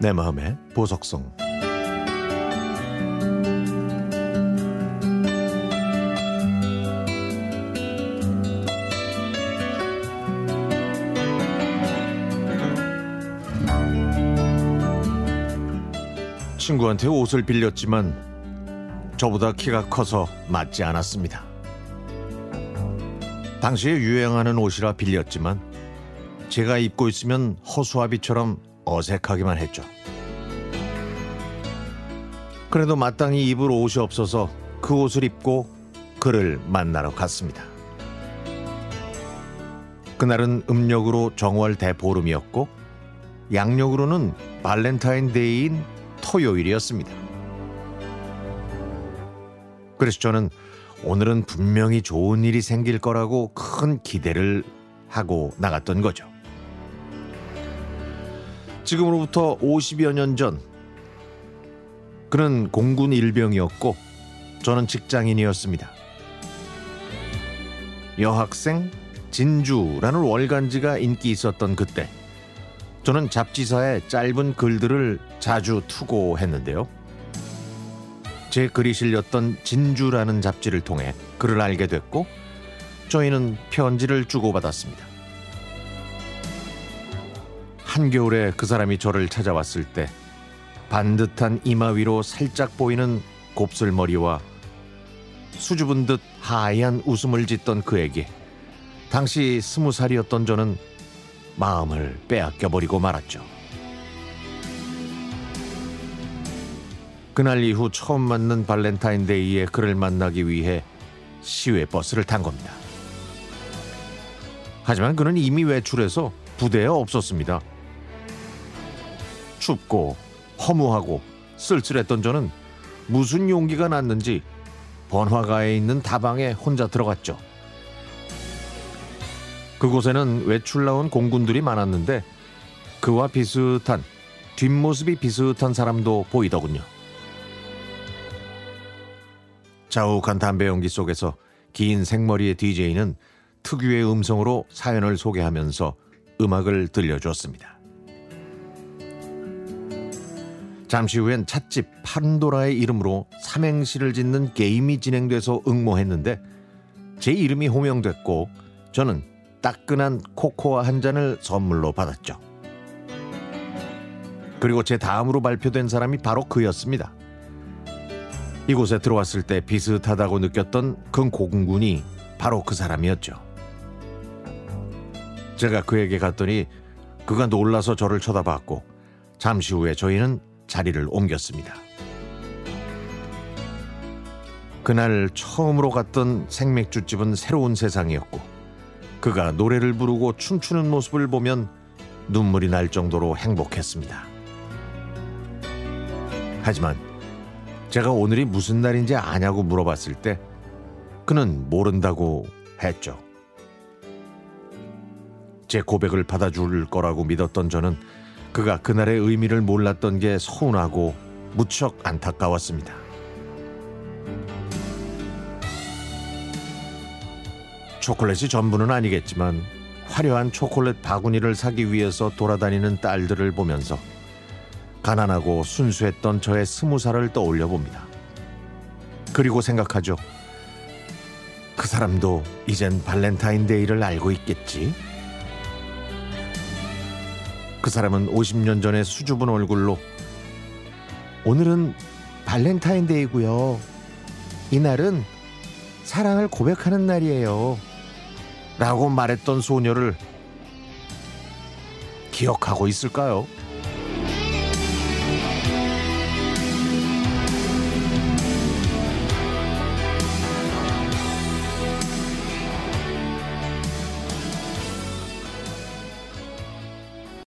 내 마음의 보석성 친구한테 옷을 빌렸지만 저보다 키가 커서 맞지 않았습니다. 당시에 유행하는 옷이라 빌렸지만 제가 입고 있으면 허수아비처럼 어색하기만 했죠. 그래도 마땅히 입을 옷이 없어서 그 옷을 입고 그를 만나러 갔습니다. 그날은 음력으로 정월 대보름이었고 양력으로는 발렌타인데이인 토요일이었습니다. 그래서 저는 오늘은 분명히 좋은 일이 생길 거라고 큰 기대를 하고 나갔던 거죠. 지금으로부터 50여 년 전, 그는 공군 일병이었고, 저는 직장인이었습니다. 여학생 진주라는 월간지가 인기 있었던 그때, 저는 잡지사에 짧은 글들을 자주 투고했는데요. 제 글이 실렸던 진주라는 잡지를 통해 그를 알게 됐고 저희는 편지를 주고받았습니다. 한겨울에 그 사람이 저를 찾아왔을 때 반듯한 이마 위로 살짝 보이는 곱슬머리와 수줍은 듯 하얀 웃음을 짓던 그에게 당시 스무 살이었던 저는 마음을 빼앗겨버리고 말았죠. 그날 이후 처음 맞는 발렌타인데이에 그를 만나기 위해 시외 버스를 탄 겁니다. 하지만 그는 이미 외출해서 부대에 없었습니다. 춥고 허무하고 쓸쓸했던 저는 무슨 용기가 났는지 번화가에 있는 다방에 혼자 들어갔죠. 그곳에는 외출 나온 공군들이 많았는데 그와 비슷한 뒷모습이 비슷한 사람도 보이더군요. 자욱한 담배 연기 속에서 긴 생머리의 DJ는 특유의 음성으로 사연을 소개하면서 음악을 들려주었습니다. 잠시 후엔 찻집 판도라의 이름으로 삼행시를 짓는 게임이 진행돼서 응모했는데 제 이름이 호명됐고 저는 따끈한 코코아 한 잔을 선물로 받았죠. 그리고 제 다음으로 발표된 사람이 바로 그였습니다. 이곳에 들어왔을 때 비슷하다고 느꼈던 그 고군군이 바로 그 사람이었죠. 제가 그에게 갔더니 그가 놀라서 저를 쳐다봤고 잠시 후에 저희는 자리를 옮겼습니다. 그날 처음으로 갔던 생맥주집은 새로운 세상이었고 그가 노래를 부르고 춤추는 모습을 보면 눈물이 날 정도로 행복했습니다. 하지만 제가 오늘이 무슨 날인지 아냐고 물어봤을 때 그는 모른다고 했죠. 제 고백을 받아줄 거라고 믿었던 저는 그가 그날의 의미를 몰랐던 게 서운하고 무척 안타까웠습니다. 초콜릿이 전부는 아니겠지만 화려한 초콜릿 바구니를 사기 위해서 돌아다니는 딸들을 보면서 가난하고 순수했던 저의 스무 살을 떠올려 봅니다. 그리고 생각하죠. 그 사람도 이젠 발렌타인데이를 알고 있겠지? 그 사람은 50년 전에 수줍은 얼굴로 오늘은 발렌타인데이고요. 이날은 사랑을 고백하는 날이에요. 라고 말했던 소녀를 기억하고 있을까요?